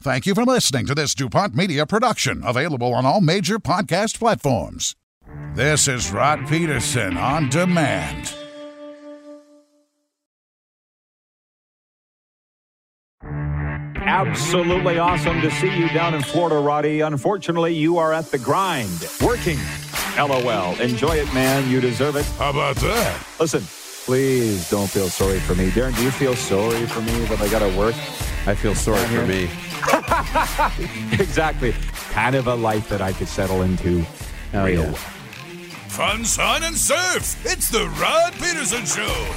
Thank you for listening to this DuPont Media production, available on all major podcast platforms. This is Rod Pedersen on demand. Absolutely awesome to see you down in Florida, Roddy. Unfortunately, you are at the grind, working. LOL. Enjoy it, man. You deserve it. How about that? Listen, please don't feel sorry for me. Darren, do you feel sorry for me that I got to work? I feel sorry for me. exactly. Kind of a life that I could settle into Oh, real yeah. Fun, sun, and surf. It's the Rod Pedersen Show.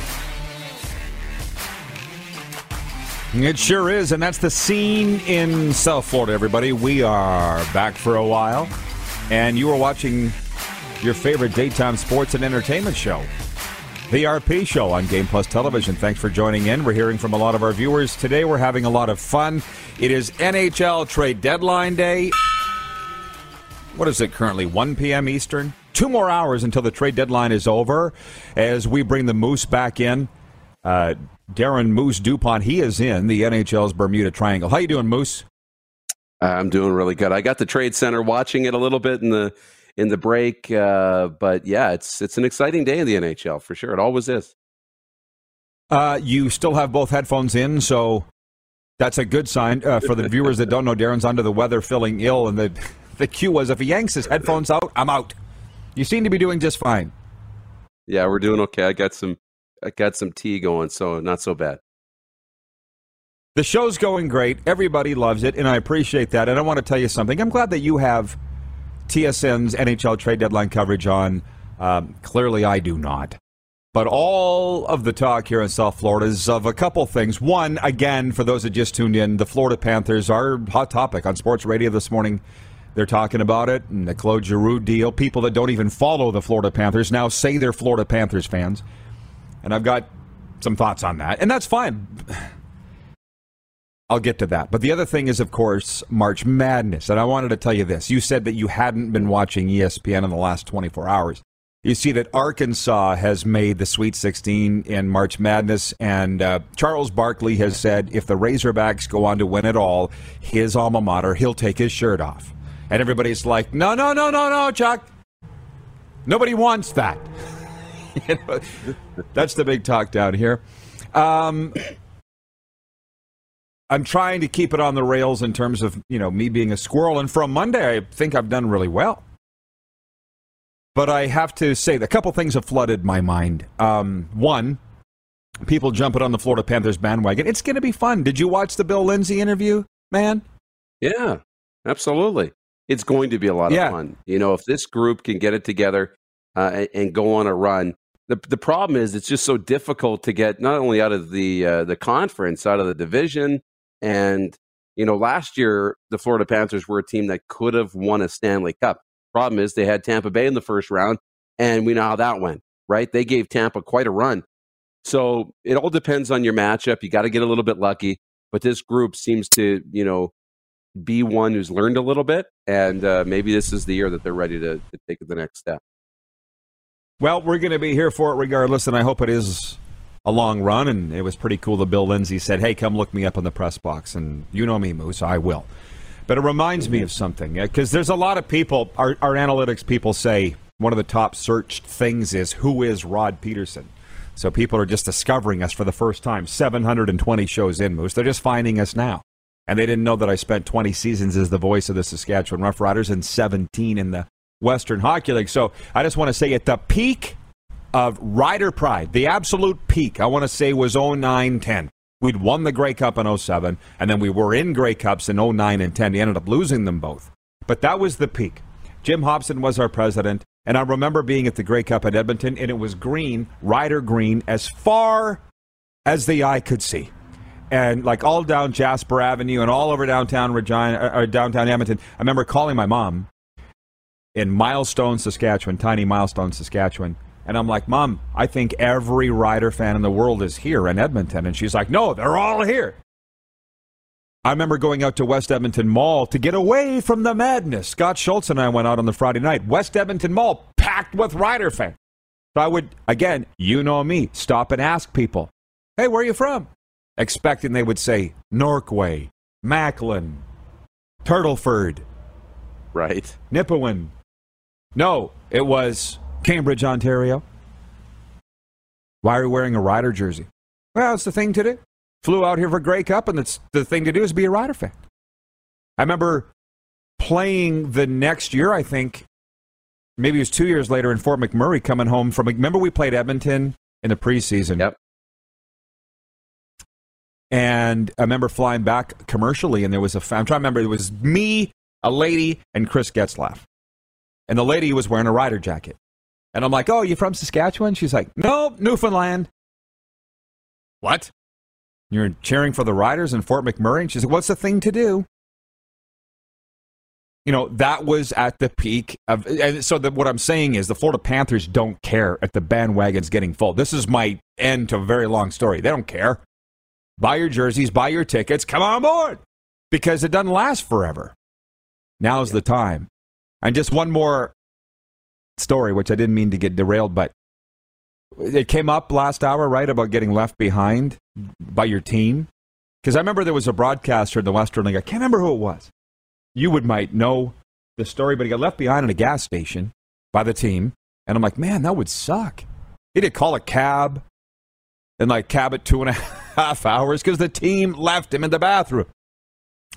It sure is, and that's the scene in South Florida, everybody. We are back for a while, and you are watching your favorite daytime sports and entertainment show, the RP Show on Game Plus Television. Thanks for joining in. We're hearing from a lot of our viewers today. We're having a lot of fun. It is NHL trade deadline day. What is it currently? 1 p.m. Eastern? Two more hours until the trade deadline is over as we bring the Moose back in. Uh, Darren Moose Dupont, he is in the NHL's Bermuda Triangle. How you doing, Moose? I'm doing really good. I got the trade center watching it a little bit in the in the break, uh, but yeah, it's it's an exciting day in the NHL for sure. It always is. Uh, you still have both headphones in, so that's a good sign uh, for the viewers that don't know. Darren's under the weather, feeling ill, and the the cue was if he yanks his headphones out, I'm out. You seem to be doing just fine. Yeah, we're doing okay. I got some I got some tea going, so not so bad. The show's going great. Everybody loves it, and I appreciate that. And I want to tell you something. I'm glad that you have TSN's NHL trade deadline coverage on. Um, clearly, I do not. But all of the talk here in South Florida is of a couple things. One, again, for those that just tuned in, the Florida Panthers are hot topic on sports radio this morning. They're talking about it, and the Claude Giroux deal. People that don't even follow the Florida Panthers now say they're Florida Panthers fans. And I've got some thoughts on that. And that's fine. I'll get to that. But the other thing is, of course, March Madness. And I wanted to tell you this. You said that you hadn't been watching ESPN in the last 24 hours. You see that Arkansas has made the Sweet 16 in March Madness, and uh, Charles Barkley has said if the Razorbacks go on to win it all, his alma mater, he'll take his shirt off. And everybody's like, no, no, no, no, no, Chuck. Nobody wants that. That's the big talk down here. Um, I'm trying to keep it on the rails in terms of you know me being a squirrel, and from Monday, I think I've done really well. But I have to say, a couple things have flooded my mind. Um, one, people jumping on the Florida Panthers bandwagon. It's going to be fun. Did you watch the Bill Lindsay interview, man? Yeah, absolutely. It's going to be a lot Yeah. of fun. You know, if this group can get it together uh, and, and go on a run. The, the problem is it's just so difficult to get not only out of the uh, the conference, out of the division, and you know last year the Florida Panthers were a team that could have won a Stanley Cup. Problem is they had Tampa Bay in the first round, and we know how that went. Right? They gave Tampa quite a run. So it all depends on your matchup. You got to get a little bit lucky, but this group seems to you know be one who's learned a little bit, and uh, maybe this is the year that they're ready to, to take the next step. Well, we're going to be here for it regardless, and I hope it is a long run. And it was pretty cool that Bill Lindsay said, "Hey, come look me up in the press box." And you know me, Moose, I will. But it reminds me of something uh, because there's a lot of people. Our, our analytics people say one of the top searched things is who is Rod Pedersen. So people are just discovering us for the first time. 720 shows in, Moose. They're just finding us now. And they didn't know that I spent 20 seasons as the voice of the Saskatchewan Roughriders and 17 in the Western Hockey League. So I just want to say at the peak of Rider Pride, the absolute peak, I want to say was 09 10. We'd won the Grey Cup in 07, and then we were in Grey Cups in 09 and 10. We ended up losing them both. But that was the peak. Jim Hopson was our president, and I remember being at the Grey Cup at Edmonton, and it was green, Rider green, as far as the eye could see. And like all down Jasper Avenue and all over downtown Regina, or downtown Edmonton. I remember calling my mom in Milestone, Saskatchewan, tiny Milestone, Saskatchewan. And I'm like, Mom, I think every Rider fan in the world is here in Edmonton. And she's like, No, they're all here. I remember going out to West Edmonton Mall to get away from the madness. Scott Schultz and I went out on the Friday night. West Edmonton Mall packed with Rider fans. So I would, again, you know me, stop and ask people, Hey, where are you from? Expecting they would say Norquay, Macklin, Turtleford, Right? Nipawin. No, it was Cambridge, Ontario. Why are you wearing a Rider jersey? Well, it's the thing to do. Flew out here for Grey Cup, and it's the thing to do is be a Rider fan. I remember playing the next year, I think, maybe it was two years later in Fort McMurray coming home from. Remember, we played Edmonton in the preseason. Yep. And I remember flying back commercially, and there was a. I'm trying to remember. It was me, a lady, and Chris Getzlaff. And the lady was wearing a rider jacket. And I'm like, "Oh, you from Saskatchewan?" She's like, "No, Newfoundland." What? You're cheering for the Riders in Fort McMurray? And she's like, "What's the thing to do?" You know, that was at the peak of. And so, the, what I'm saying is, the Florida Panthers don't care at the bandwagon's getting full. This is my end to a very long story. They don't care. Buy your jerseys, buy your tickets, come on board because it doesn't last forever. Now's the time. And just one more story, which I didn't mean to get derailed, but it came up last hour, right, about getting left behind by your team. Because I remember there was a broadcaster in the Western League. I can't remember who it was. You would might know the story, but he got left behind in a gas station by the team. And I'm like, man, that would suck. He did call a cab and like cab it two and a half hours because the team left him in the bathroom.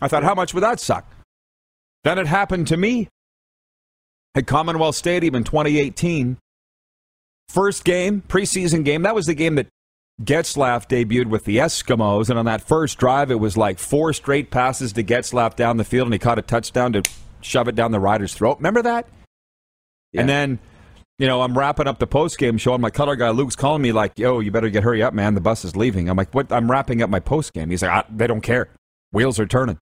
I thought, how much would that suck? Then it happened to me at Commonwealth Stadium in 2018. First game, preseason game. That was the game that Getzlaff debuted with the Eskimos. And on that first drive, it was like four straight passes to Getzlaff down the field, and he caught a touchdown to shove it down the rider's throat. Remember that? And then, you know, I'm wrapping up the post game show, and my color guy Luke's calling me like, "Yo, you better get hurry up, man. The bus is leaving." I'm like, "What?" I'm wrapping up my post game. He's like, "Ah, "They don't care. Wheels are turning."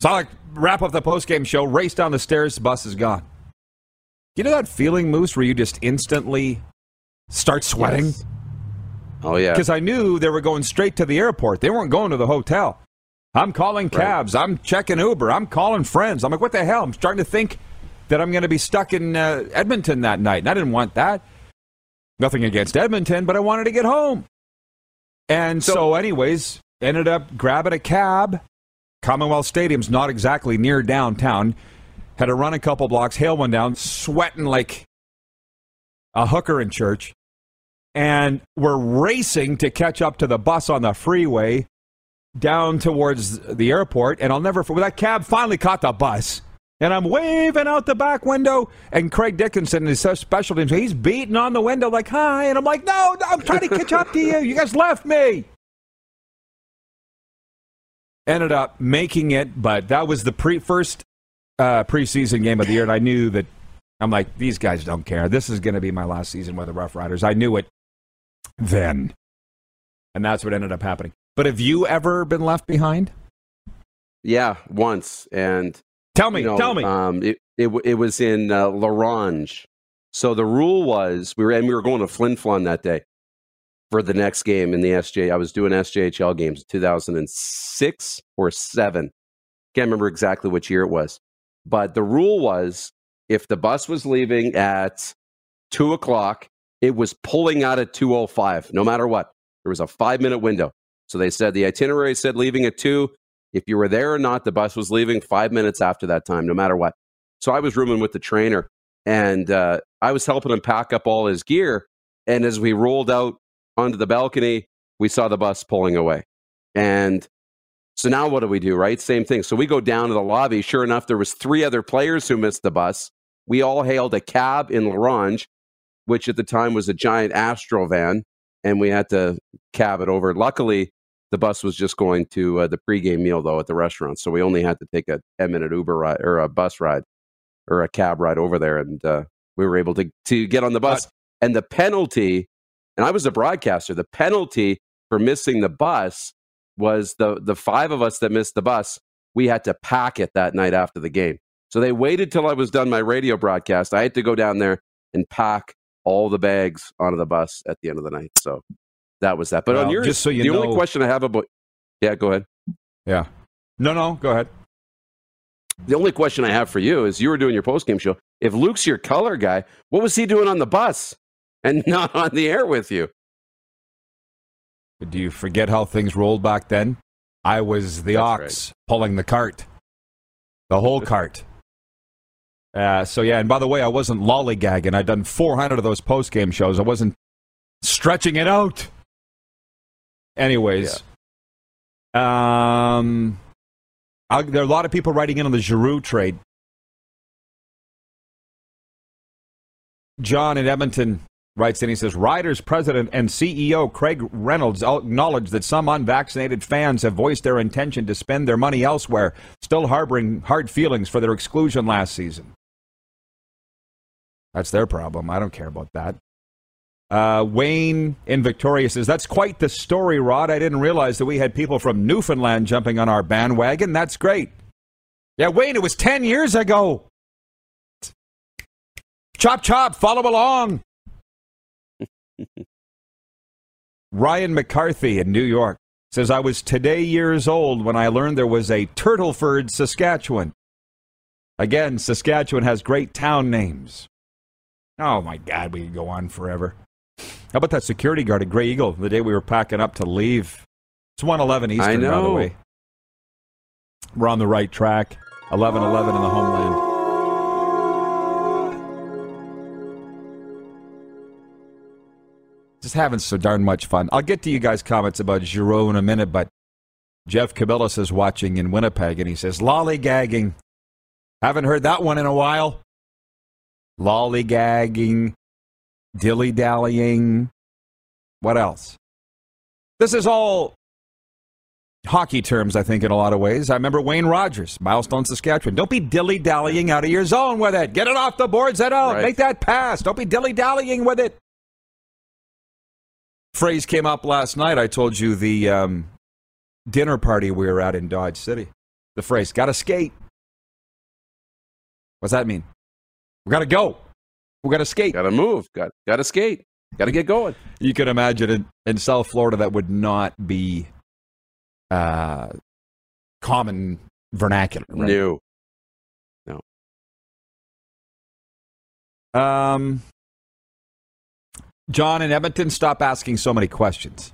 So I like wrap up the post game show, race down the stairs, the bus is gone. You know that feeling, Moose, where you just instantly start sweating? Yes. Oh yeah. Because I knew they were going straight to the airport. They weren't going to the hotel. I'm calling cabs. I'm checking Uber. I'm calling friends. I'm like, what the hell? I'm starting to think that I'm going to be stuck in uh, Edmonton that night. And I didn't want that. Nothing against Edmonton, but I wanted to get home. And so, So- anyways, ended up grabbing a cab. Commonwealth Stadium's not exactly near downtown. Had to run a couple blocks, hail one down, sweating like a hooker in church. And we're racing to catch up to the bus on the freeway down towards the airport. And I'll never, well, that cab finally caught the bus. And I'm waving out the back window. And Craig Dickenson is so special teams. He's beating on the window like, hi. And I'm like, no, no, I'm trying to catch up to you. You guys left me. Ended up making it, but that was the pre first uh, preseason game of the year, and I knew that I'm like, these guys don't care. This is going to be my last season with the Rough Riders. I knew it then, and that's what ended up happening. But have you ever been left behind? Yeah, once, and tell me, you know, tell me. Um, it, it it was in uh, La Ronge. So the rule was we were and we were going to Flin Flon that day for the next game in the SJ. I was doing SJHL games 2006 or seven. Can't remember exactly which year it was. But the rule was if the bus was leaving at two o'clock, it was pulling out at 205, no matter what. There was a five minute window. So they said the itinerary said leaving at two. If you were there or not, the bus was leaving five minutes after that time, no matter what. So I was rooming with the trainer and uh, I was helping him pack up all his gear. And as we rolled out onto the balcony, we saw the bus pulling away. And so now what do we do, right? Same thing. So we go down to the lobby. Sure enough, there was three other players who missed the bus. We all hailed a cab in La Ronge, which at the time was a giant Astro van, and we had to cab it over. Luckily, the bus was just going to uh, the pregame meal though at the restaurant, so we only had to take a ten minute Uber ride or a bus ride or a cab ride over there, and uh, we were able to to get on the bus. And the penalty, and I was a broadcaster. The penalty for missing the bus was the the five of us that missed the bus. We had to pack it that night after the game. So they waited till I was done my radio broadcast. I had to go down there and pack all the bags onto the bus at the end of the night. So that was that. But well, on yours, just so you the know, only question I have about yeah, go ahead. Yeah, no, no, go ahead. The only question I have for you is you were doing your post game show. If Luke's your color guy, what was he doing on the bus and not on the air with you? Do you forget how things rolled back then? I was the That's ox right. pulling the cart, the whole cart. Uh, so yeah, and by the way, I wasn't lollygagging. I'd done 400 of those post game shows. I wasn't stretching it out. Anyways, yeah. um, I, there are a lot of people writing in on the Giroux trade. John in Edmonton writes in, he says, Riders president and CEO Craig Reynolds acknowledged that some unvaccinated fans have voiced their intention to spend their money elsewhere, still harboring hard feelings for their exclusion last season. That's their problem. I don't care about that. Uh, Wayne in Victoria says, That's quite the story, Rod. I didn't realize that we had people from Newfoundland jumping on our bandwagon. That's great. Yeah, Wayne, it was 10 years ago. Chop, chop, follow along. Ryan McCarthy in New York says, I was today years old when I learned there was a Turtleford, Saskatchewan. Again, Saskatchewan has great town names. Oh my God, we could go on forever. How about that security guard at Grey Eagle the day we were packing up to leave? It's 111 Eastern, by the way. We're on the right track. 1111 in the homeland. Just having so darn much fun. I'll get to you guys' comments about Giroux in a minute, but Jeff Cabillas is watching in Winnipeg and he says, lollygagging. Haven't heard that one in a while. Lollygagging dilly dallying. What else? This is all hockey terms, I think, in a lot of ways. I remember Wayne Rogers, Milestone, Saskatchewan. Don't be dilly dallying out of your zone with it. Get it off the boards head out. Right. Make that pass. Don't be dilly dallying with it. Phrase came up last night. I told you the um, dinner party we were at in Dodge City. The phrase, gotta skate. What's that mean? We gotta go. We got to skate. Got to move. Got got to skate. Got to get going. You can imagine in, in South Florida that would not be uh, common vernacular. Right? No. No. Um, John in Edmonton, stop asking so many questions.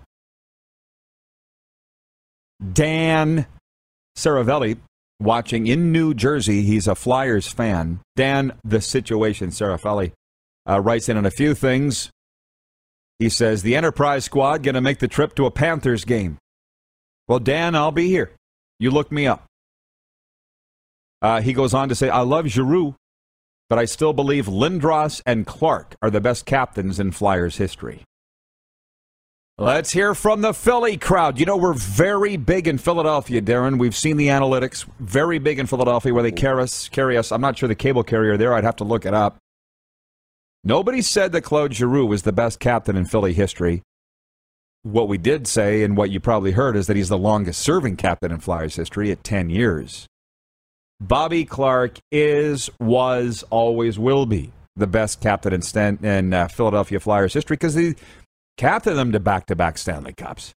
Dan Saravelli watching in New Jersey. He's a Flyers fan. Dan, the situation, Sarafelli, uh, writes in on a few things. He says, The Enterprise squad going to make the trip to a Panthers game. Well, Dan, I'll be here. You look me up. Uh, he goes on to say, I love Giroux, but I still believe Lindros and Clarke are the best captains in Flyers history. Let's hear from the Philly crowd. You know, we're very big in Philadelphia, Darren. We've seen the analytics. Very big in Philadelphia where they carry us. Carry us. I'm not sure the cable carrier there. I'd have to look it up. Nobody said that Claude Giroux was the best captain in Philly history. What we did say, and what you probably heard, is that he's the longest serving captain in Flyers history at 10 years. Bobby Clarke is, was, always will be the best captain in, Stan- in uh, Philadelphia Flyers history because he captained them to back to back Stanley Cups.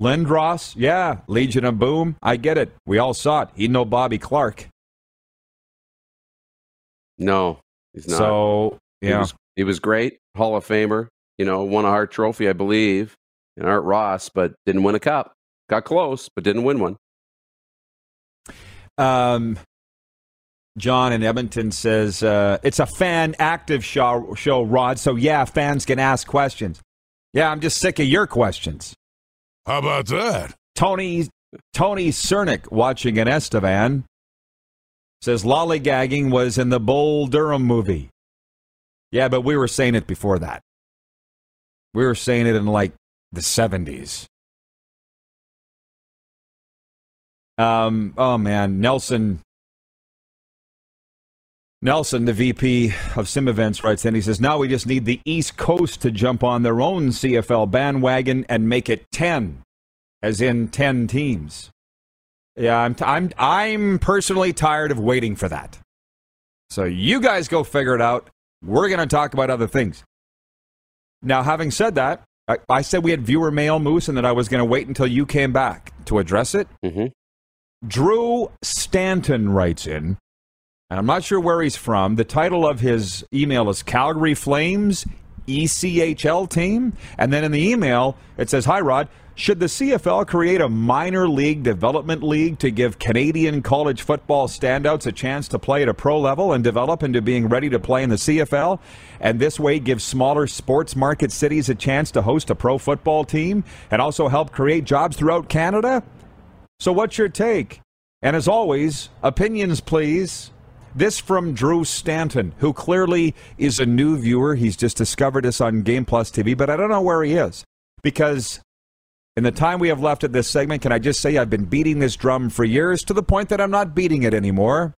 Lindros, yeah, Legion of Boom. I get it. We all saw it. He know Bobby Clarke. No, he's not. So, he yeah. was, he was great, Hall of Famer. You know, won a Hart Trophy, I believe, in Art Ross, but didn't win a cup. Got close, but didn't win one. Um, John in Edmonton says uh, it's a fan active show, show, Rod. So yeah, fans can ask questions. Yeah, I'm just sick of your questions. How about that? Tony Tony Cernick watching an Estevan says lollygagging was in the Bull Durham movie. Yeah, but we were saying it before that. We were saying it in like the 70s. Um, oh man, Nelson Nelson, the VP of Sim Events, writes in. He says, "Now we just need the East Coast to jump on their own CFL bandwagon and make it ten, as in ten teams." Yeah, I'm t- I'm I'm personally tired of waiting for that. So you guys go figure it out. We're going to talk about other things. Now, having said that, I, I said we had viewer mail, Moose, and that I was going to wait until you came back to address it. Mm-hmm. Drew Stanton writes in, and I'm not sure where he's from. The title of his email is Calgary Flames ECHL team. And then in the email, it says, Hi, Rod. Should the CFL create a minor league development league to give Canadian college football standouts a chance to play at a pro level and develop into being ready to play in the CFL? And this way give smaller sports market cities a chance to host a pro football team and also help create jobs throughout Canada? So, what's your take? And as always, opinions, please. This from Drew Stanton, who clearly is a new viewer. He's just discovered us on Game Plus TV, but I don't know where he is. Because in the time we have left at this segment, can I just say I've been beating this drum for years to the point that I'm not beating it anymore?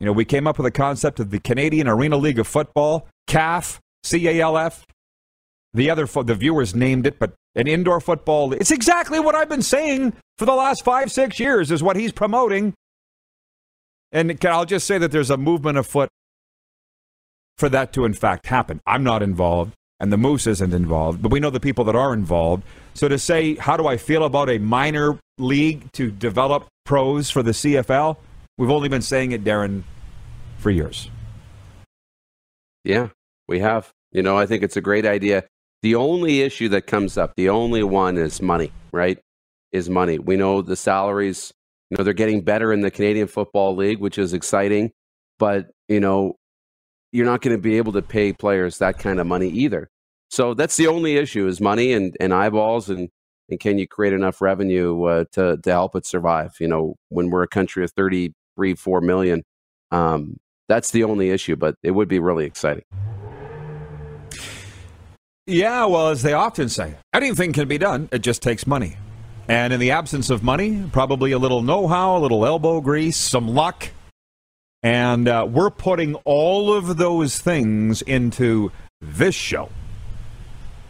You know, we came up with a concept of the Canadian Arena League of Football, CAF, CALF. The other, the viewers named it, but an indoor football. It's exactly what I've been saying for the last five, six years, is what he's promoting. And I'll just say that there's a movement afoot for that to, in fact, happen. I'm not involved, and the Moose isn't involved, but we know the people that are involved. So to say, how do I feel about a minor league to develop pros for the CFL? We've only been saying it, Darren, for years. Yeah, we have. You know, I think it's a great idea. The only issue that comes up, the only one is money, right? Is money. We know the salaries, you know, they're getting better in the Canadian Football League, which is exciting, but, you know, you're not going to be able to pay players that kind of money either. So that's the only issue is money and, and eyeballs and, and can you create enough revenue uh, to, to help it survive? You know, when we're a country of 33, 4 million, um, that's the only issue, but it would be really exciting. Yeah, well, as they often say, anything can be done. It just takes money. And in the absence of money, probably a little know how, a little elbow grease, some luck. And uh, we're putting all of those things into this show.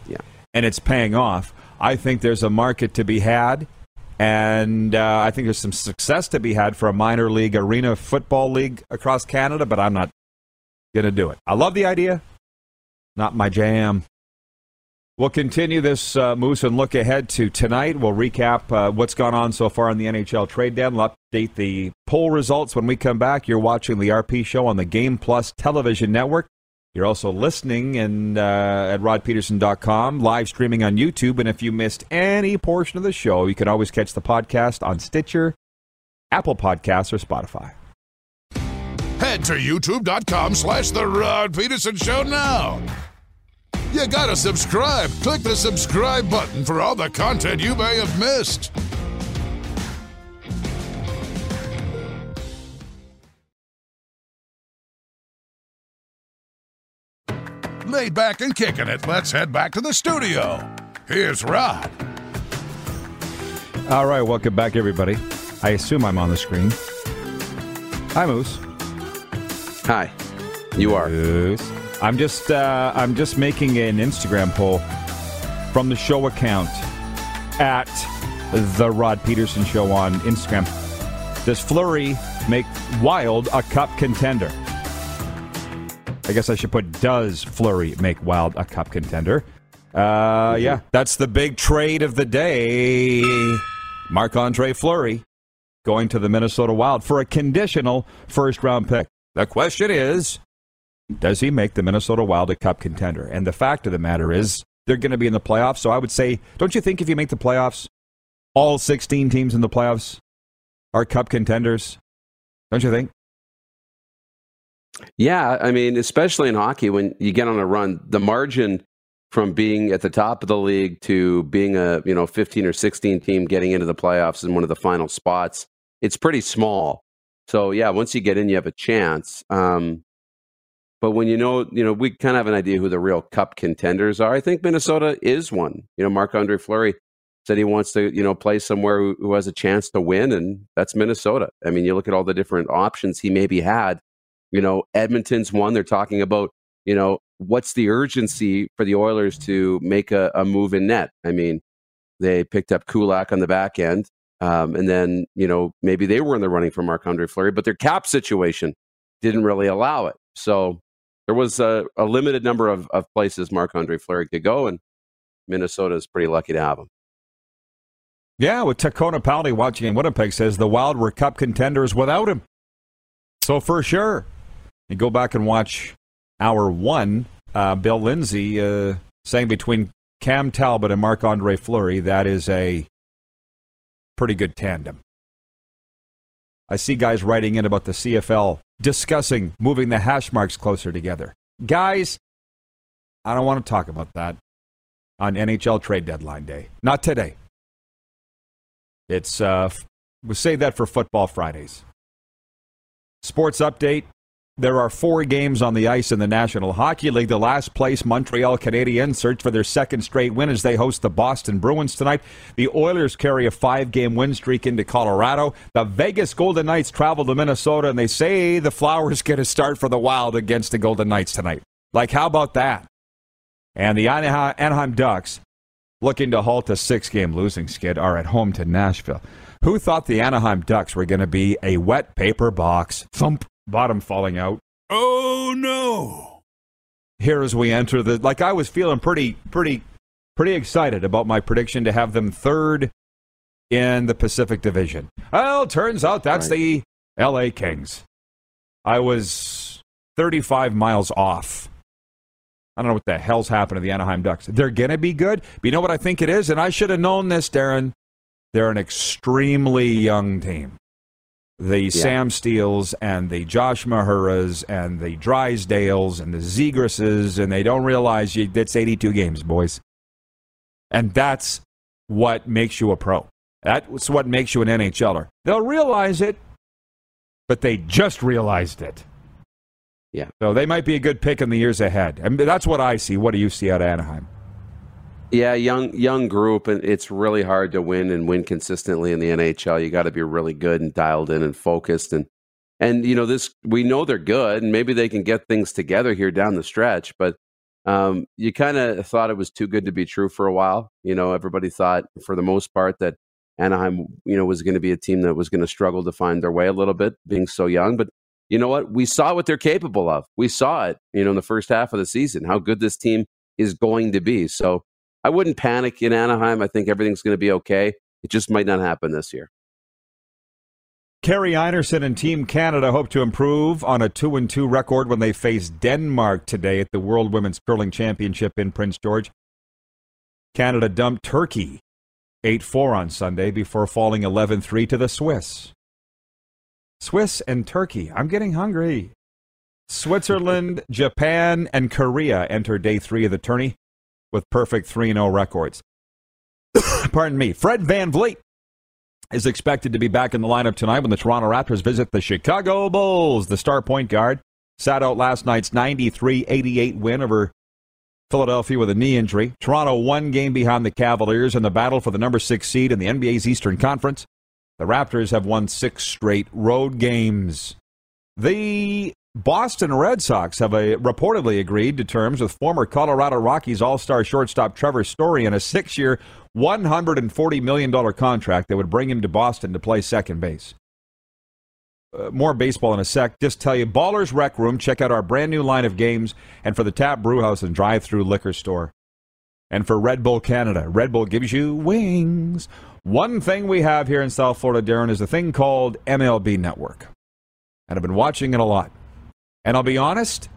Yeah. And it's paying off. I think there's a market to be had. And uh, I think there's some success to be had for a minor league arena football league across Canada, but I'm not going to do it. I love the idea, not my jam. We'll continue this, uh, Moose, and look ahead to tonight. We'll recap uh, what's gone on so far in the NHL trade deadline. We'll update the poll results when we come back. You're watching the RP show on the Game Plus television network. You're also listening and uh, at rodpedersen.com, live streaming on YouTube. And if you missed any portion of the show, you can always catch the podcast on Stitcher, Apple Podcasts, or Spotify. Head to youtube.com slash The Rod Pedersen Show now. You gotta subscribe. Click the subscribe button for all the content you may have missed. Laid back and kicking it, let's head back to the studio. Here's Rod. All right, welcome back, everybody. I assume I'm on the screen. Hi, Moose. Hi, you are. Moose. I'm just uh, I'm just making an Instagram poll from the show account at the Rod Pedersen Show on Instagram. Does Fleury make Wild a cup contender? I guess I should put Does Fleury make Wild a cup contender? Uh, yeah, that's the big trade of the day. Marc Andre Fleury going to the Minnesota Wild for a conditional first round pick. The question is does he make the Minnesota Wild a cup contender? And the fact of the matter is, they're going to be in the playoffs. So I would say, don't you think if you make the playoffs, all 16 teams in the playoffs are cup contenders? Don't you think? Yeah, I mean, especially in hockey, when you get on a run, the margin from being at the top of the league to being a you know 15 or 16 team getting into the playoffs in one of the final spots, it's pretty small. So yeah, once you get in, you have a chance. Um, but when you know, you know, we kind of have an idea who the real cup contenders are. I think Minnesota is one. You know, Marc Andre Fleury said he wants to, you know, play somewhere who, who has a chance to win, and that's Minnesota. I mean, you look at all the different options he maybe had. You know, Edmonton's one. They're talking about, you know, what's the urgency for the Oilers to make a, a move in net? I mean, they picked up Kulak on the back end. Um, and then, you know, maybe they were in the running for Marc Andre Fleury, but their cap situation didn't really allow it. So there was a, a limited number of, of places Marc Andre Fleury could go, and Minnesota is pretty lucky to have him. Yeah, with Tacona Powley watching in Winnipeg says the Wild were cup contenders without him. So for sure. You go back and watch hour one, uh, Bill Lindsay uh, saying between Cam Talbot and Marc Andre Fleury, that is a pretty good tandem. I see guys writing in about the CFL discussing moving the hash marks closer together. Guys, I don't want to talk about that on NHL trade deadline day. Not today. It's uh we'll save that for football Fridays. Sports update. There are four games on the ice in the National Hockey League. The last place Montreal Canadiens search for their second straight win as they host the Boston Bruins tonight. The Oilers carry a five game win streak into Colorado. The Vegas Golden Knights travel to Minnesota, and they say the Flowers get a start for the Wild against the Golden Knights tonight. Like, how about that? And the Anaheim Ducks, looking to halt a six game losing skid, are at home to Nashville. Who thought the Anaheim Ducks were going to be a wet paper box? Thump bottom falling out. Oh no! Here as we enter the like I was feeling pretty pretty pretty excited about my prediction to have them third in the Pacific Division. Well, turns out that's right. the LA Kings. I was 35 miles off. I don't know what the hell's happened to the Anaheim Ducks. They're going to be good. But you know what I think it is? And I should have known this, Darren. They're an extremely young team the yeah. Sam Steels and the Josh Mahuras and the Drysdales and the Zegrases, and they don't realize you, that's 82 games, boys. And that's what makes you a pro. That's what makes you an NHLer. They'll realize it, but they just realized it. Yeah. So they might be a good pick in the years ahead. And that's what I see. What do you see out of Anaheim? Yeah, young young group, and it's really hard to win and win consistently in the NHL. You got to be really good and dialed in and focused, and and you know this. We know they're good, and maybe they can get things together here down the stretch. But um, you kind of thought it was too good to be true for a while. You know, everybody thought for the most part that Anaheim, you know, was going to be a team that was going to struggle to find their way a little bit, being so young. But you know what? We saw what they're capable of. We saw it, you know, in the first half of the season, how good this team is going to be. So I wouldn't panic in Anaheim. I think everything's going to be okay. It just might not happen this year. Kerry Einarson and Team Canada hope to improve on a 2 and 2 record when they face Denmark today at the World Women's Curling Championship in Prince George. Canada dumped Turkey 8 4 on Sunday before falling 11 3 to the Swiss. Swiss and Turkey. I'm getting hungry. Switzerland, Japan, and Korea enter day three of the tourney with perfect 3 0 records. Pardon me. Fred VanVleet is expected to be back in the lineup tonight when the Toronto Raptors visit the Chicago Bulls. The star point guard sat out last night's 93 88 win over Philadelphia with a knee injury. Toronto one game behind the Cavaliers in the battle for the number six seed in the NBA's Eastern Conference. The Raptors have won six straight road games. The Boston Red Sox have a, reportedly agreed to terms with former Colorado Rockies All Star shortstop Trevor Story in a six year, $140 million contract that would bring him to Boston to play second base. Uh, more baseball in a sec. Just tell you, Ballers Rec Room. Check out our brand new line of games, and for the Tap Brewhouse and drive-through liquor store, and for Red Bull Canada. Red Bull gives you wings. One thing we have here in South Florida, Darren, is a thing called MLB Network, and I've been watching it a lot. And I'll be honest,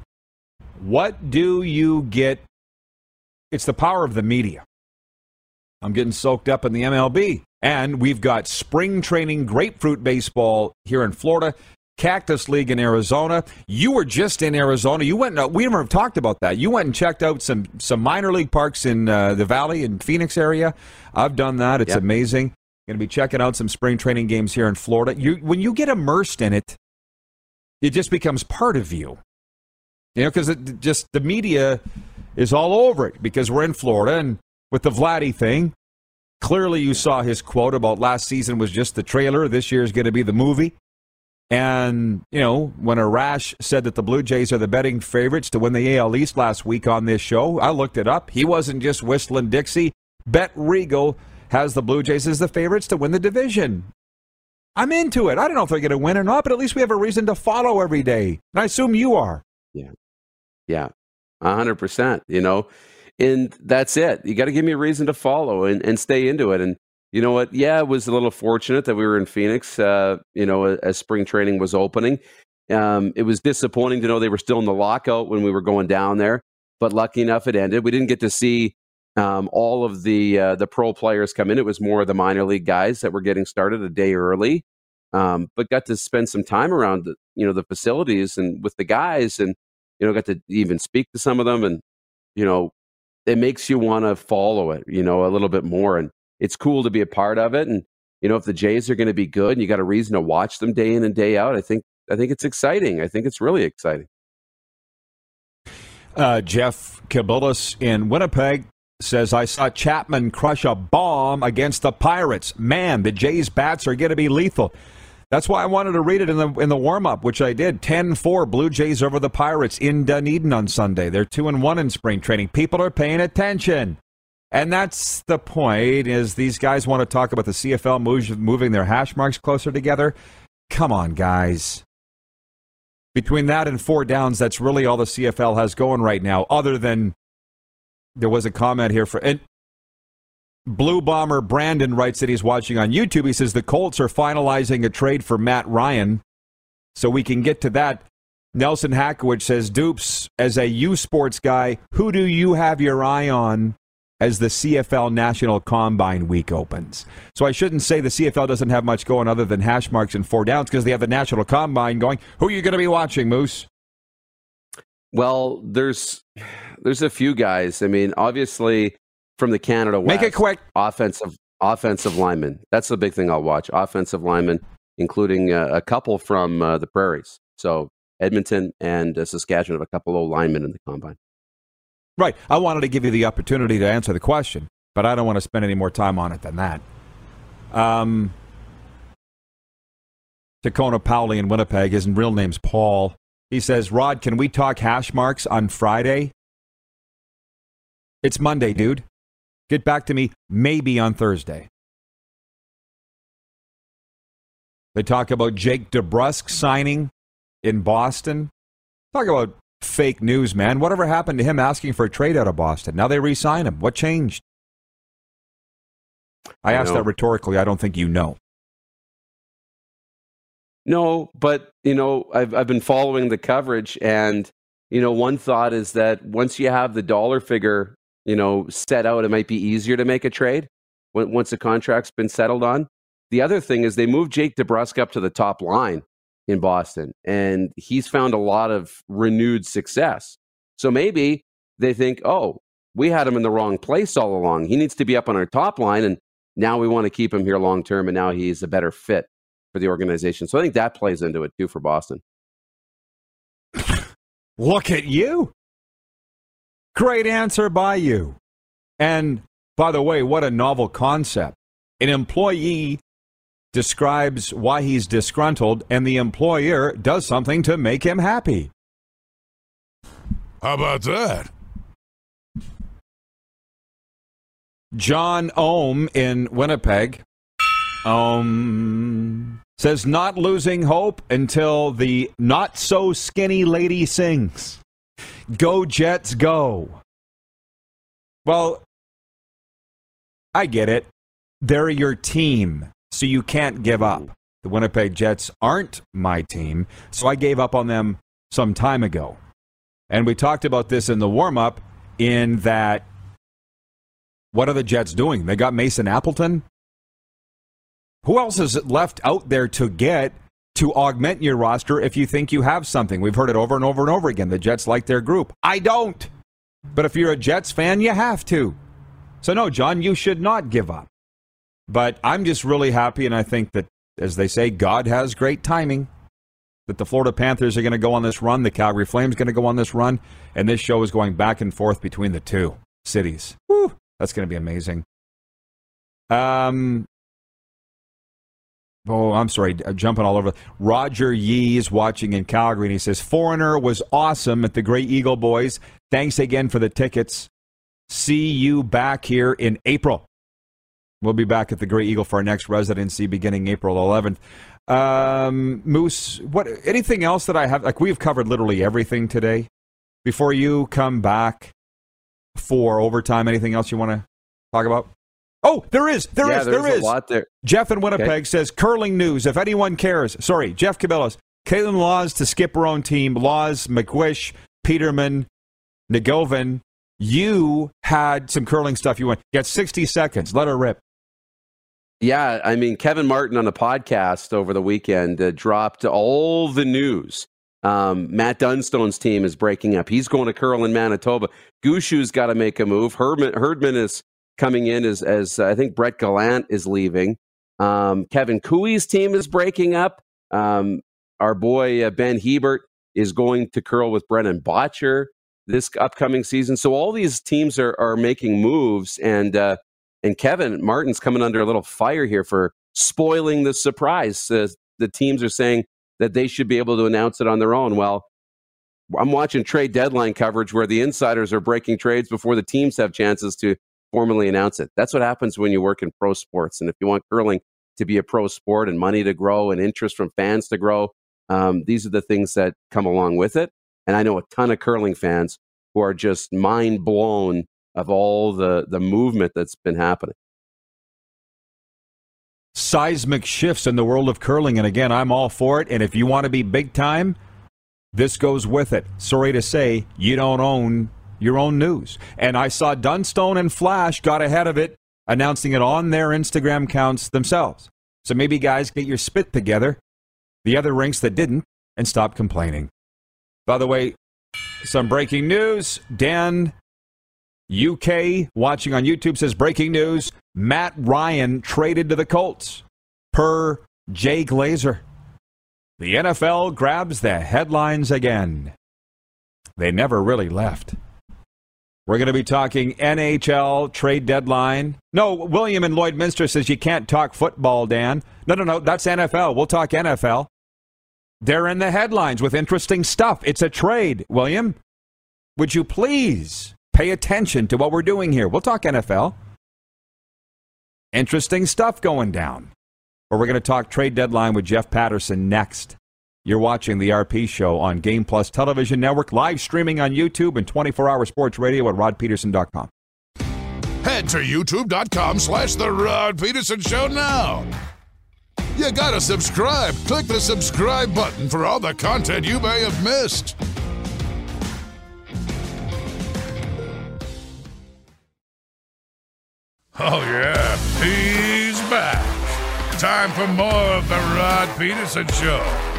what do you get? It's the power of the media. I'm getting soaked up in the MLB. And we've got spring training grapefruit baseball here in Florida, Cactus League in Arizona. You were just in Arizona. You went. We never talked about that. You went and checked out some some minor league parks in uh, the Valley in Phoenix area. I've done that. It's yep. amazing. Going to be checking out some spring training games here in Florida. You when you get immersed in it, it just becomes part of you. You know, because it just the media is all over it because we're in Florida and with the Vladdy thing, Clearly, you saw his quote about last season was just the trailer. This year is going to be the movie. And, you know, when Arash said that the Blue Jays are the betting favorites to win the AL East last week on this show, I looked it up. He wasn't just whistling Dixie. Bet Regal has the Blue Jays as the favorites to win the division. I'm into it. I don't know if they're going to win or not, but at least we have a reason to follow every day. And I assume you are. Yeah. Yeah. 100%. You know, and that's it. You got to give me a reason to follow and, and stay into it. And you know what? Yeah, it was a little fortunate that we were in Phoenix. Uh, you know, as spring training was opening, um, it was disappointing to know they were still in the lockout when we were going down there. But lucky enough, it ended. We didn't get to see um, all of the uh, the pro players come in. It was more of the minor league guys that were getting started a day early, um, but got to spend some time around the, you know the facilities and with the guys, and you know got to even speak to some of them, and you know it makes you want to follow it, you know, a little bit more. And it's cool to be a part of it. And, you know, if the Jays are going to be good and you got a reason to watch them day in and day out, I think, I think it's exciting. I think it's really exciting. Uh, Jeff Kabulis in Winnipeg says, I saw Chapman crush a bomb against the Pirates. Man, the Jays' bats are going to be lethal. That's why I wanted to read it in the in the warm up, which I did. 10-4 Blue Jays over the Pirates in Dunedin on Sunday. They're two and one in spring training. People are paying attention. And that's the point is these guys want to talk about the CFL moving their hash marks closer together. Come on, guys. Between that and four downs, that's really all the CFL has going right now, other than there was a comment here for and Blue Bomber Brandon writes that he's watching on YouTube. He says the Colts are finalizing a trade for Matt Ryan. So we can get to that. Nelson Hackowicz says, Dupes, as a U Sports guy, who do you have your eye on as the CFL National Combine week opens? So I shouldn't say the CFL doesn't have much going other than hash marks and four downs because they have the National Combine going. Who are you going to be watching, Moose? Well, there's there's a few guys. I mean, obviously from the Canada West. Make it quick. Offensive offensive lineman. That's the big thing I'll watch. Offensive lineman, including uh, a couple from uh, the prairies. So Edmonton and uh, Saskatchewan have a couple of linemen in the combine. Right. I wanted to give you the opportunity to answer the question, but I don't want to spend any more time on it than that. Um, Tacona Powley in Winnipeg. His real name's Paul. He says, Rod, can we talk hash marks on Friday? It's Monday, dude. Get back to me maybe on Thursday. They talk about Jake DeBrusk signing in Boston. Talk about fake news, man. Whatever happened to him asking for a trade out of Boston? Now they re sign him. What changed? I, I asked know. that rhetorically. I don't think you know. No, but you know, I've I've been following the coverage, and you know, one thought is that once you have the dollar figure you know, set out, it might be easier to make a trade once the contract's been settled on. The other thing is they moved Jake DeBrusk up to the top line in Boston, and he's found a lot of renewed success. So maybe they think, oh, we had him in the wrong place all along. He needs to be up on our top line, and now we want to keep him here long term, and now he's a better fit for the organization. So I think that plays into it too for Boston. Look at you. Great answer by you. And by the way, what a novel concept. An employee describes why he's disgruntled, and the employer does something to make him happy. How about that? John Ohm in Winnipeg um, says not losing hope until the not so skinny lady sings. Go Jets, go. Well, I get it. They're your team, so you can't give up. The Winnipeg Jets aren't my team, so I gave up on them some time ago. And we talked about this in the warm up in that what are the Jets doing? They got Mason Appleton. Who else is left out there to get to augment your roster if you think you have something? We've heard it over and over and over again. The Jets like their group. I don't. But if you're a Jets fan, you have to. So, no, John, you should not give up. But I'm just really happy, and I think that, as they say, God has great timing. That the Florida Panthers are going to go on this run, the Calgary Flames are going to go on this run, and this show is going back and forth between the two cities. Woo, that's going to be amazing. Um, Oh, I'm sorry, uh, jumping all over. Roger Yee is watching in Calgary, and he says, Foreigner was awesome at the Grey Eagle Boys. Thanks again for the tickets. See you back here in April. We'll be back at the Grey Eagle for our next residency beginning April 11th. Um, Moose, what? Anything else that I have? Like we've covered literally everything today. Before you come back for overtime, anything else you want to talk about? Oh, there is. There yeah, is. There is. a lot there. Jeff in Winnipeg Okay. says curling news. If anyone cares, sorry, Jeff Cabellos. Kaitlyn Lawes to skip her own team. Lawes, MacCuish, Peterman, Njegovan. You had some curling stuff you want. You got 60 seconds. Let her rip. Yeah, I mean, Kevin Martin on a podcast over the weekend uh, dropped all the news. Um, Matt Dunstone's team is breaking up. He's going to curl in Manitoba. Gushue's got to make a move. Herdman, Herdman is coming in as, as uh, I think Brett Gallant is leaving. Um, Kevin Koe's team is breaking up. Um, our boy uh, Ben Hebert is going to curl with Brendan Bottcher this upcoming season. So all these teams are, are making moves, and uh, and Kevin Martin's coming under a little fire here for spoiling the surprise. Uh, the teams are saying that they should be able to announce it on their own. Well, I'm watching trade deadline coverage where the insiders are breaking trades before the teams have chances to formally announce it. That's what happens when you work in pro sports. And if you want curling to be a pro sport and money to grow and interest from fans to grow, um, these are the things that come along with it. And I know a ton of curling fans who are just mind blown of all the, the movement that's been happening. Seismic shifts in the world of curling. And again, I'm all for it. And if you want to be big time, this goes with it. Sorry to say, you don't own your own news. And I saw Dunstone and Flasch got ahead of it, announcing it on their Instagram accounts themselves. So maybe, guys, get your spit together, the other rinks that didn't, and stop complaining. By the way, some breaking news. Dan, UK, watching on YouTube, says breaking news Matt Ryan traded to the Colts, per Jay Glazer. The NFL grabs the headlines again. They never really left. We're going to be talking NHL trade deadline. No, William and Lloydminster says you can't talk football, Dan. No, no, no, that's NFL. We'll talk NFL. They're in the headlines with interesting stuff. It's a trade, William. Would you please pay attention to what we're doing here? We'll talk NFL. Interesting stuff going down. But we're going to talk trade deadline with Jeff Paterson next. You're watching the RP Show on Game Plus Television Network, live streaming on YouTube and 24-hour sports radio at rodpedersen.com. Head to youtube.com slash The Rod Pedersen Show now. You gotta subscribe. Click the subscribe button for all the content you may have missed. Oh, yeah, he's back. Time for more of The Rod Pedersen Show.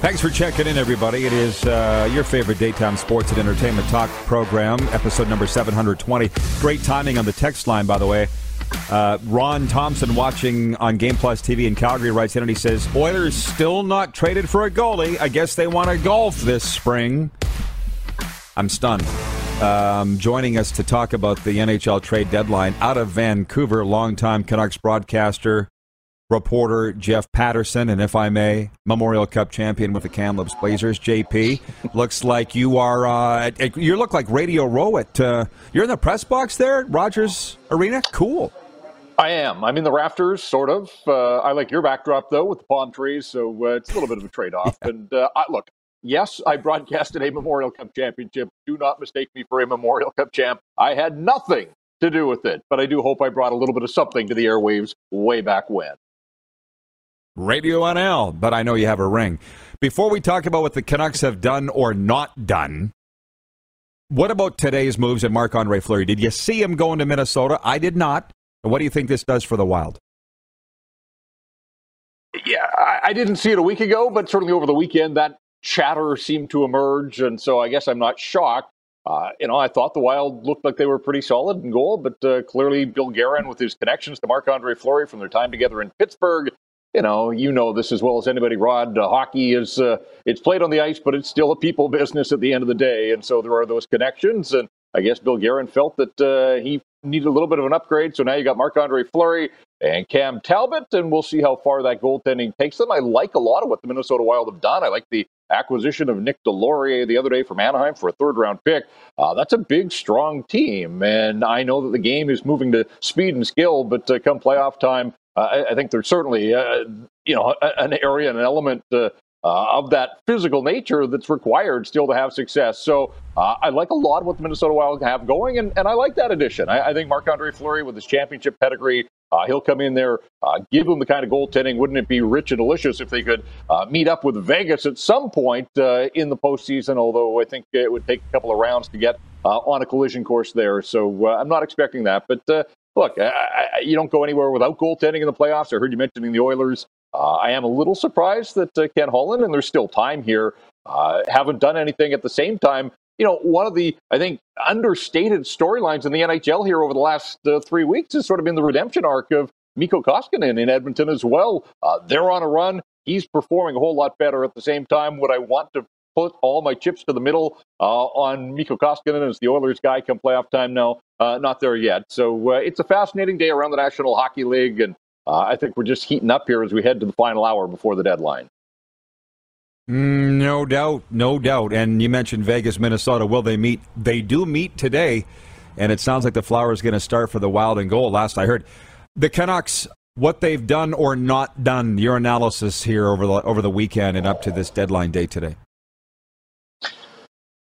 Thanks for checking in, everybody. It is uh, your favorite daytime sports and entertainment talk program, episode number 720. Great timing on the text line, by the way. Uh, Ron Thompson, watching on Game Plus TV in Calgary, writes in and he says, Oilers still not traded for a goalie. I guess they want to golf this spring. I'm stunned. um, joining us to talk about the NHL trade deadline out of Vancouver, longtime Canucks broadcaster, reporter Jeff Paterson, and if I may, Memorial Cup champion with the Kamloops Blazers. JP, looks like you are. Uh, you look like Radio Row at. Uh, you're in the press box there at Rogers Arena. Cool. I am. I'm in the rafters, sort of. Uh, I like your backdrop though, with the palm trees, so uh, it's a little bit of a trade-off. Yeah. And uh, I, look, yes, I broadcasted a Memorial Cup championship. Do not mistake me for a Memorial Cup champ. I had nothing to do with it, but I do hope I brought a little bit of something to the airwaves way back when. Radio NL, but I know you have a ring. Before we talk about what the Canucks have done or not done, what about today's moves at Marc Andre Fleury? Did you see him going to Minnesota? I did not. What do you think this does for the Wild? Yeah, I, didn't see it a week ago, but certainly over the weekend, that chatter seemed to emerge. And so I guess I'm not shocked. Uh, you know, I thought the Wild looked like they were pretty solid in goal, but uh, clearly Bill Guerin, with his connections to Marc Andre Fleury from their time together in Pittsburgh, you know, you know this as well as anybody, Rod. Uh, hockey is uh, it's played on the ice, but it's still a people business at the end of the day, and so there are those connections. And I guess Bill Guerin felt that uh, he needed a little bit of an upgrade, so now you got Marc Andre Fleury and Cam Talbot, and we'll see how far that goaltending takes them. I like a lot of what the Minnesota Wild have done. I like the acquisition of Nick Deslauriers the other day from Anaheim for a third round pick. Uh, that's a big, strong team. And I know that the game is moving to speed and skill, but uh, come playoff time, I, I, think there's certainly, uh, you know, an area, and an element uh, uh, of that physical nature that's required still to have success. So uh, I like a lot what the Minnesota Wild have going, and, and I like that addition. I, I think Marc Andre Fleury, with his championship pedigree, uh, he'll come in there, uh, give them the kind of goaltending. Wouldn't it be rich and delicious if they could uh, meet up with Vegas at some point uh, in the postseason? Although I think it would take a couple of rounds to get on a collision course there. So I'm not expecting that. But look, I, I, you don't go anywhere without goaltending in the playoffs. I heard you mentioning the Oilers. Uh, I am a little surprised that uh, Ken Holland, and there's still time here, uh, haven't done anything at the same time. You know, one of the, I think, understated storylines in the NHL here over the last uh, three weeks has sort of been the redemption arc of Mikko Koskinen in Edmonton as well. Uh, they're on a run. He's performing a whole lot better at the same time. Would I want to put all my chips to the middle uh, on Mikko Koskinen as the Oilers guy come playoff time? No, not there yet. So it's a fascinating day around the National Hockey League, and uh, I think we're just heating up here as we head to the final hour before the deadline. Mm, no doubt, no doubt. And you mentioned Vegas, Minnesota. Will they meet? They do meet today, and it sounds like the flower is going to start for the Wild and Gold. Last I heard, the Canucks, what they've done or not done. Your analysis here over the over the weekend and up to this deadline day today.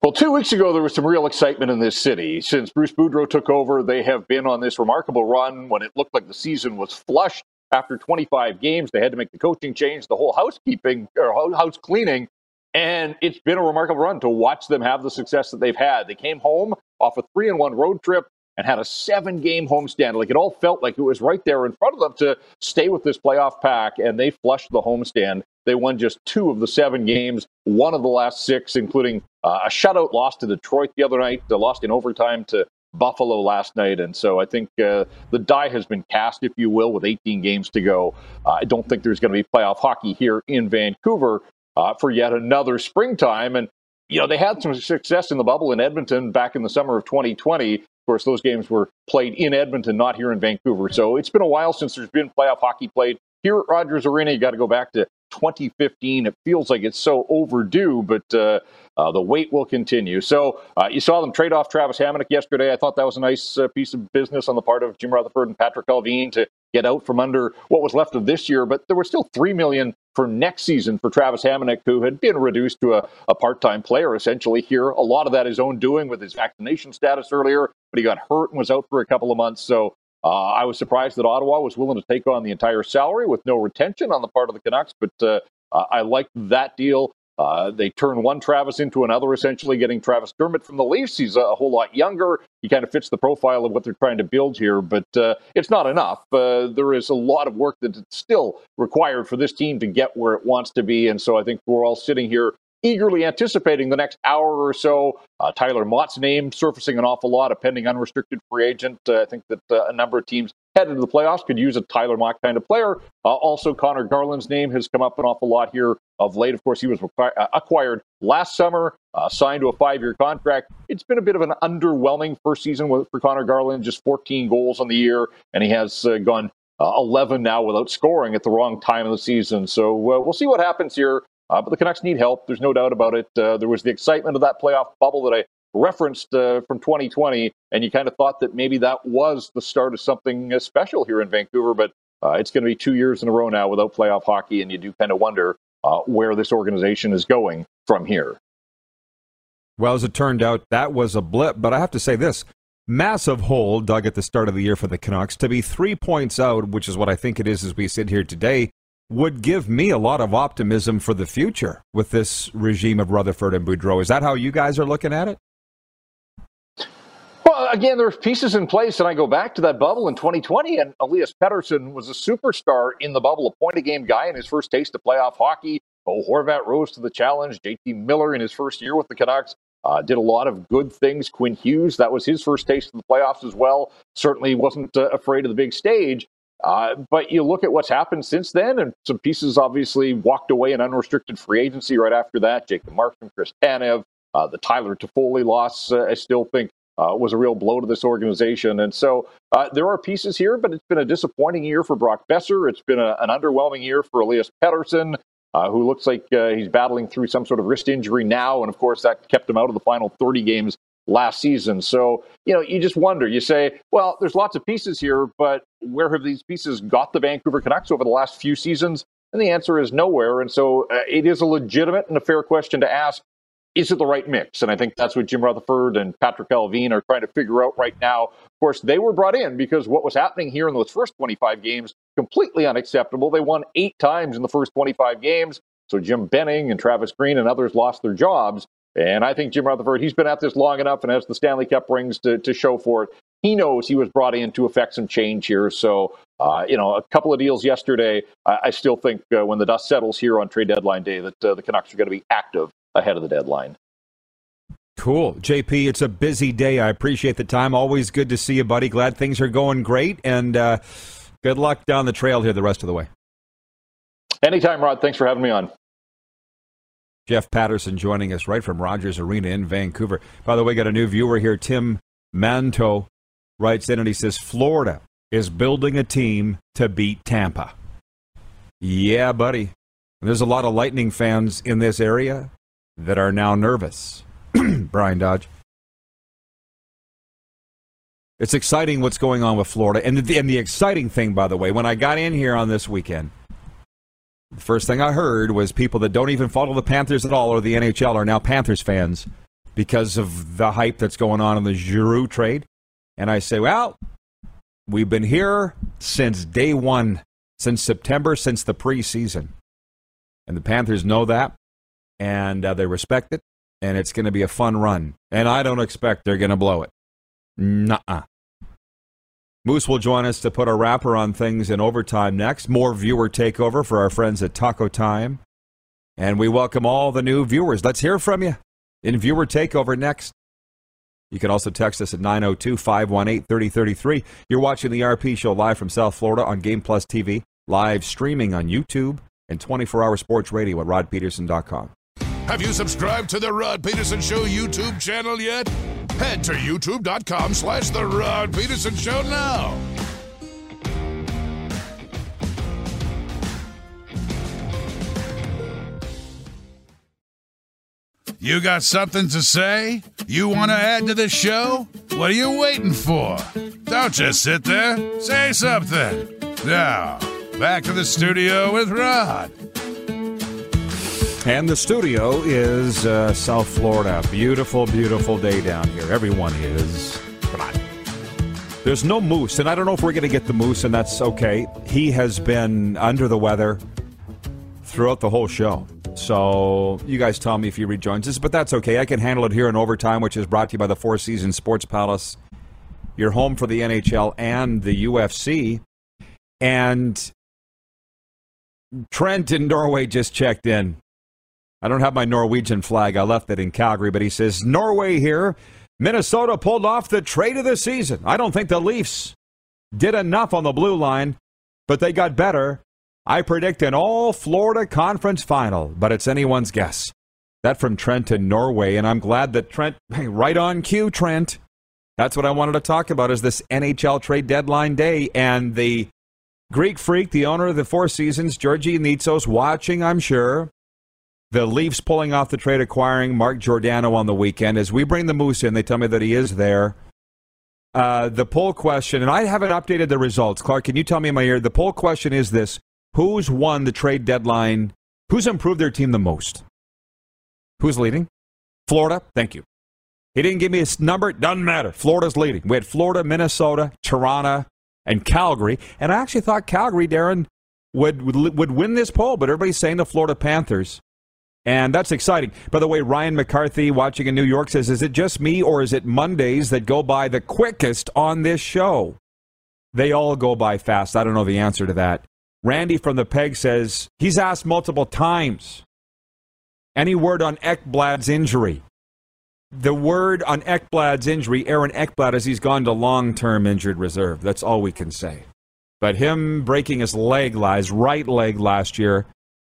Well, two weeks ago, there was some real excitement in this city. Since Bruce Boudreau took over, they have been on this remarkable run when it looked like the season was flushed after 25 games. They had to make the coaching change, the whole housekeeping or house cleaning. And it's been a remarkable run to watch them have the success that they've had. They came home off a three and one road trip and had a seven game homestand. Like it all felt like it was right there in front of them to stay with this playoff pack. And they flushed the homestand. They won just two of the seven games, one of the last six, including uh, a shutout loss to Detroit the other night, They lost in overtime to Buffalo last night. And so I think uh, the die has been cast, if you will, with 18 games to go. Uh, I don't think there's going to be playoff hockey here in Vancouver uh, for yet another springtime. And, you know, they had some success in the bubble in Edmonton back in the summer of 2020. Of course, those games were played in Edmonton, not here in Vancouver. So it's been a while since there's been playoff hockey played here at Rogers Arena. You got to go back to 2015. It feels like it's so overdue, but uh, uh, the wait will continue. So uh, you saw them trade off Travis Hamonic yesterday. I thought that was a nice uh, piece of business on the part of Jim Rutherford and Patrik Allvin to get out from under what was left of this year. But there was still three million for next season for Travis Hamonic, who had been reduced to a, a part-time player essentially here. A lot of that his own doing with his vaccination status earlier, but he got hurt and was out for a couple of months. So uh, I was surprised that Ottawa was willing to take on the entire salary with no retention on the part of the Canucks, but uh, I liked that deal. Uh, they turn one Travis into another, essentially getting Travis Dermott from the Leafs. He's a, whole lot younger. He kind of fits the profile of what they're trying to build here, but uh, it's not enough. Uh, there is a lot of work that's still required for this team to get where it wants to be. And so I think we're all sitting here eagerly anticipating the next hour or so. Uh, Tyler Motte's name surfacing an awful lot, a pending unrestricted free agent. Uh, I think that uh, a number of teams headed to the playoffs could use a Tyler Motte kind of player. Uh, also, Conor Garland's name has come up an awful lot here of late. Of course, he was uh, acquired last summer, uh, signed to a five year contract. It's been a bit of an underwhelming first season for Conor Garland, just 14 goals on the year, and he has gone uh, 11 now without scoring at the wrong time of the season. So uh, we'll see what happens here. Uh, but the Canucks need help. There's no doubt about it. Uh, there was the excitement of that playoff bubble that I referenced uh, from 2020, and you kind of thought that maybe that was the start of something uh, special here in Vancouver. But it's going to be two years in a row now without playoff hockey, and you do kind of wonder where this organization is going from here. Well, as it turned out, that was a blip. But I have to say this massive hole dug at the start of the year for the Canucks. To be three points out, which is what I think it is as we sit here today, would give me a lot of optimism for the future with this regime of Rutherford and Boudreau. Is that how you guys are looking at it? Well, again, there's pieces in place, and I go back to that bubble in 2020, and Elias Pettersson was a superstar in the bubble, a point a game guy in his first taste of playoff hockey. Bo Horvat rose to the challenge. JT Miller in his first year with the Canucks uh, did a lot of good things. Quinn Hughes, that was his first taste of the playoffs as well. Certainly wasn't uh, afraid of the big stage. Uh, but you look at what's happened since then, and some pieces obviously walked away in unrestricted free agency right after that. Jacob Markstrom, Chris Tanev, uh, the Tyler Toffoli loss, uh, I still think uh, was a real blow to this organization. And so there are pieces here, but it's been a disappointing year for Brock Boeser. It's been a, an underwhelming year for Elias Pettersson uh, who looks like uh, he's battling through some sort of wrist injury now. And of course, that kept him out of the final 30 games last season. So, you know, you just wonder. You say, well, there's lots of pieces here, but where have these pieces got the Vancouver Canucks over the last few seasons? And the answer is nowhere. And so uh, it is a legitimate and a fair question to ask is it the right mix? And I think that's what Jim Rutherford and Patrik Allvin are trying to figure out right now. Of course, they were brought in because what was happening here in those first 25 games completely unacceptable. They won eight times in the first 25 games. So Jim Benning and Travis Green and others lost their jobs. And I think Jim Rutherford, he's been at this long enough and has the Stanley Cup rings to, to show for it. He knows he was brought in to effect some change here. So, uh, you know, a couple of deals yesterday. I, I still think uh, when the dust settles here on trade deadline day that uh, the Canucks are going to be active ahead of the deadline. Cool. JP, it's a busy day. I appreciate the time. Always good to see you, buddy. Glad things are going great. And uh, good luck down the trail here the rest of the way. Anytime, Rod. Thanks for having me on. Jeff Paterson joining us right from Rogers Arena in Vancouver. By the way, got a new viewer here. Tim Manto writes in and he says Florida is building a team to beat Tampa. Yeah, buddy. There's a lot of Lightning fans in this area that are now nervous. Brian Dodge. It's exciting what's going on with Florida. And the, and the exciting thing, by the way, when I got in here on this weekend, the first thing I heard was people that don't even follow the Panthers at all or the NHL are now Panthers fans because of the hype that's going on in the Giroux trade. And I say, well, we've been here since day one, since September, since the preseason. And the Panthers know that, and uh, they respect it and it's going to be a fun run. And I don't expect they're going to blow it. Nuh-uh. Moose will join us to put a wrapper on things in overtime next. More viewer takeover for our friends at Taco Time. And we welcome all the new viewers. Let's hear from you in viewer takeover next. You can also text us at 902 518 3033. You're watching the RP Show live from South Florida on Game Plus TV, live streaming on YouTube, and 24 hour sports radio at rodpedersen.com. Have you subscribed to the Rod Pedersen Show YouTube channel yet? Head to youtube.com slash the Rod Pedersen Show now. You got something to say? You want to add to the show? What are you waiting for? Don't just sit there. Say something. Now, back to the studio with Rod. And the studio is uh, South Florida. Beautiful, beautiful day down here. Everyone is. Come on. There's no moose, and I don't know if we're going to get the moose, and that's okay. He has been under the weather throughout the whole show. So you guys tell me if he rejoins us, but that's okay. I can handle it here in overtime, which is brought to you by the Four Seasons Sports Palace. Your home for the NHL and the UFC. And Trent in Norway just checked in. I don't have my Norwegian flag. I left it in Calgary, but he says Norway here. Minnesota pulled off the trade of the season. I don't think the Leafs did enough on the blue line, but they got better. I predict an all Florida conference final, but it's anyone's guess. That from Trent in Norway, and I'm glad that Trent, right on cue, Trent. That's what I wanted to talk about is this NHL trade deadline day and the Greek freak, the owner of the Four Seasons, Georgi Nitsos, watching, I'm sure. The Leafs pulling off the trade, acquiring Mark Giordano on the weekend. As we bring the Moose in, they tell me that he is there. Uh, the poll question, and I haven't updated the results. Clarke, can you tell me in my ear? The poll question is this Who's won the trade deadline? Who's improved their team the most? Who's leading? Florida. Thank you. He didn't give me a number. Doesn't matter. Florida's leading. We had Florida, Minnesota, Toronto, and Calgary. And I actually thought Calgary, Darren, would, would, would win this poll, but everybody's saying the Florida Panthers. And that's exciting. By the way, Ryan McCarthy watching in New York says, Is it just me or is it Mondays that go by the quickest on this show? They all go by fast. I don't know the answer to that. Randy from the Peg says, He's asked multiple times. Any word on Ekblad's injury? The word on Ekblad's injury, Aaron Ekblad, is he's gone to long term injured reserve. That's all we can say. But him breaking his leg, his right leg last year,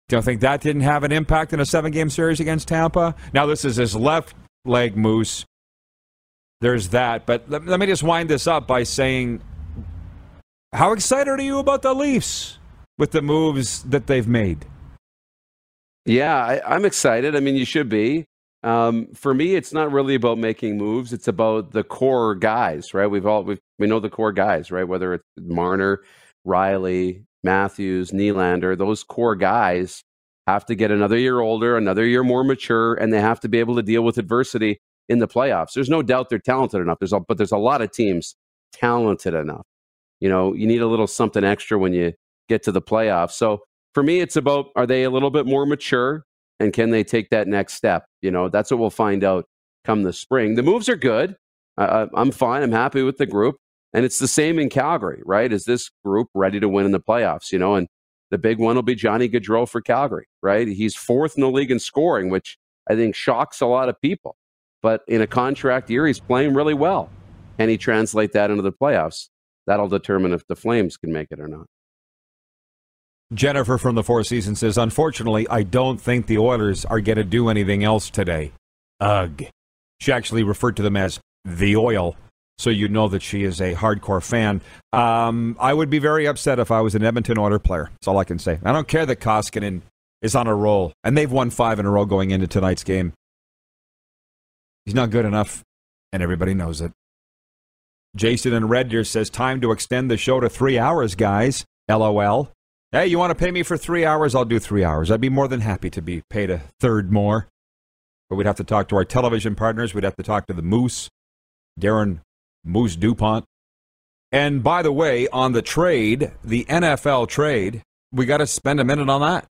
don't think that didn't have an impact in a seven game series against Tampa. Now, this is his left leg moose. There's that. But let, let me just wind this up by saying how excited are you about the Leafs with the moves that they've made? Yeah, I, am excited. I mean, you should be. Um, for me, it's not really about making moves. It's about the core guys, right? We've all we we know the core guys, right? Whether it's Marner, Rielly, Matthews, Nylander, those core guys have to get another year older, another year more mature, and they have to be able to deal with adversity in the playoffs. There's no doubt they're talented enough. There's a, but there's a lot of teams talented enough. You know, you need a little something extra when you get to the playoffs. So for me, it's about are they a little bit more mature and can they take that next step? You know, that's what we'll find out come the spring. The moves are good. Uh, I'm fine. I'm happy with the group. And it's the same in Calgary, right? Is this group ready to win in the playoffs? You know, and the big one will be Johnny Gaudreau for Calgary, right? He's fourth in the league in scoring, which I think shocks a lot of people. But in a contract year, he's playing really well. Can he translate that into the playoffs? That'll determine if the Flames can make it or not. Jennifer from the Four Seasons says, Unfortunately, I don't think the Oilers are going to do anything else today. Ugh. She actually referred to them as the oil so you know that she is a hardcore fan. Um, I would be very upset if I was an Edmonton Oilers player. That's all I can say. I don't care that Koskinen is on a roll, and they've won five in a row going into tonight's game. He's not good enough, and everybody knows it. Jason and Red Deer says, Time to extend the show to three hours, guys. LOL. Hey, you want to pay me for three hours? I'll do three hours. I'd be more than happy to be paid a third more. But we'd have to talk to our television partners. We'd have to talk to the Moose, Darren Moose DuPont. And by the way, on the trade, the NFL trade, we got to spend a minute on that.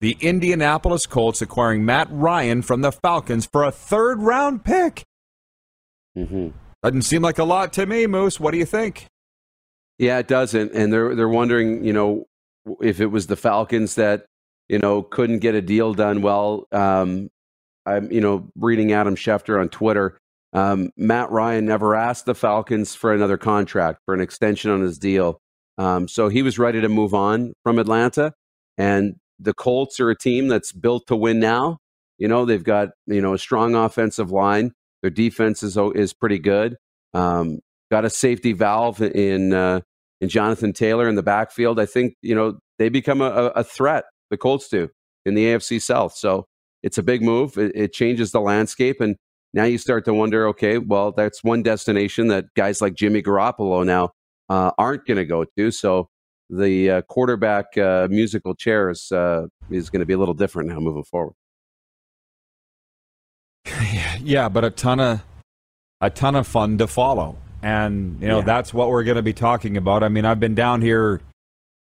The Indianapolis Colts acquiring Matt Ryan from the Falcons for a third round pick. Mm-hmm. Doesn't seem like a lot to me, Moose. What do you think? Yeah, it doesn't. And they're they're wondering, you know, if it was the Falcons that you know couldn't get a deal done. Well, um, I'm you know reading Adam Schefter on Twitter. Um, Matt Ryan never asked the Falcons for another contract, for an extension on his deal. Um, so he was ready to move on from Atlanta. And the Colts are a team that's built to win now. You know, they've got, you know, a strong offensive line. Their defense is, is pretty good. Um, got a safety valve in, uh, in Jonathan Taylor in the backfield. I think, you know, they become a, a threat, the Colts do, in the AFC South. So it's a big move. It, it changes the landscape. And now you start to wonder, okay, well, that's one destination that guys like Jimmy Garoppolo now uh, aren't going to go to. So the uh, quarterback uh, musical chairs uh, is going to be a little different now moving forward. yeah, but a ton of a ton of fun to follow, and you know yeah. that's what we're going to be talking about. I mean, I've been down here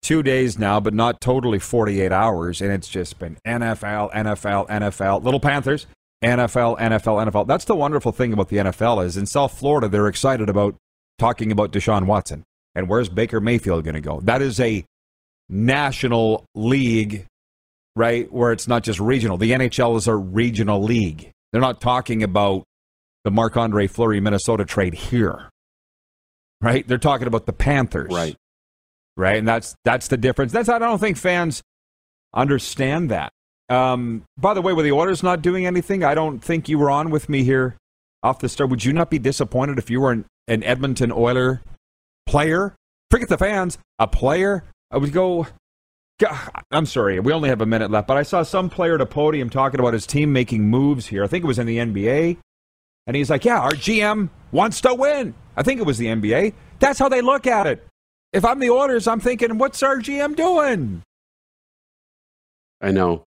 two days now, but not totally 48 hours, and it's just been NFL, NFL, NFL. Little Panthers, NFL, NFL, NFL. That's the wonderful thing about the NFL is in South Florida they're excited about talking about Deshaun Watson and where's Baker Mayfield going to go. That is a national league right? Where it's not just regional. The NHL is a regional league. They're not talking about the Marc Andre Fleury Minnesota trade here, right? They're talking about the Panthers, Right. Right, and that's that's the difference. That's I don't think fans understand that. Um, by the way, with the Oilers not doing anything, I don't think you were on with me here off the start. Would you not be disappointed if you were an, an Edmonton Oiler player? Forget the fans, a player. I would go. I'm sorry, we only have a minute left, but I saw some player at a podium talking about his team making moves here. I think it was in the NBA. And he's like, Yeah, our GM wants to win. I think it was the NBA. That's how they look at it. If I'm the Oilers, I'm thinking, What's our GM doing? I know.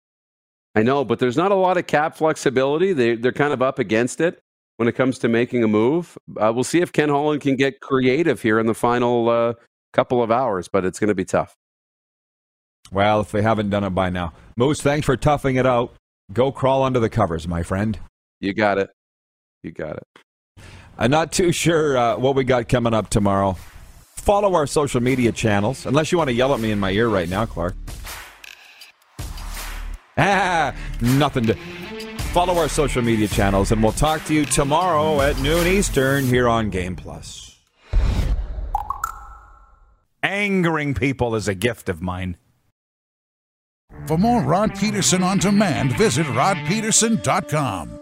I know, but there's not a lot of cap flexibility. They, they're kind of up against it when it comes to making a move. Uh, we'll see if Ken Holland can get creative here in the final uh, couple of hours, but it's going to be tough. Well, if they haven't done it by now. Moose, thanks for toughing it out. Go crawl under the covers, my friend. You got it. You got it. I'm not too sure uh, what we got coming up tomorrow. Follow our social media channels, unless you want to yell at me in my ear right now, Clarke. Nothing to. Follow our social media channels, and we'll talk to you tomorrow at noon Eastern here on Game Plus. Angering people is a gift of mine. For more Rod Pedersen on demand, visit rodpedersen.com.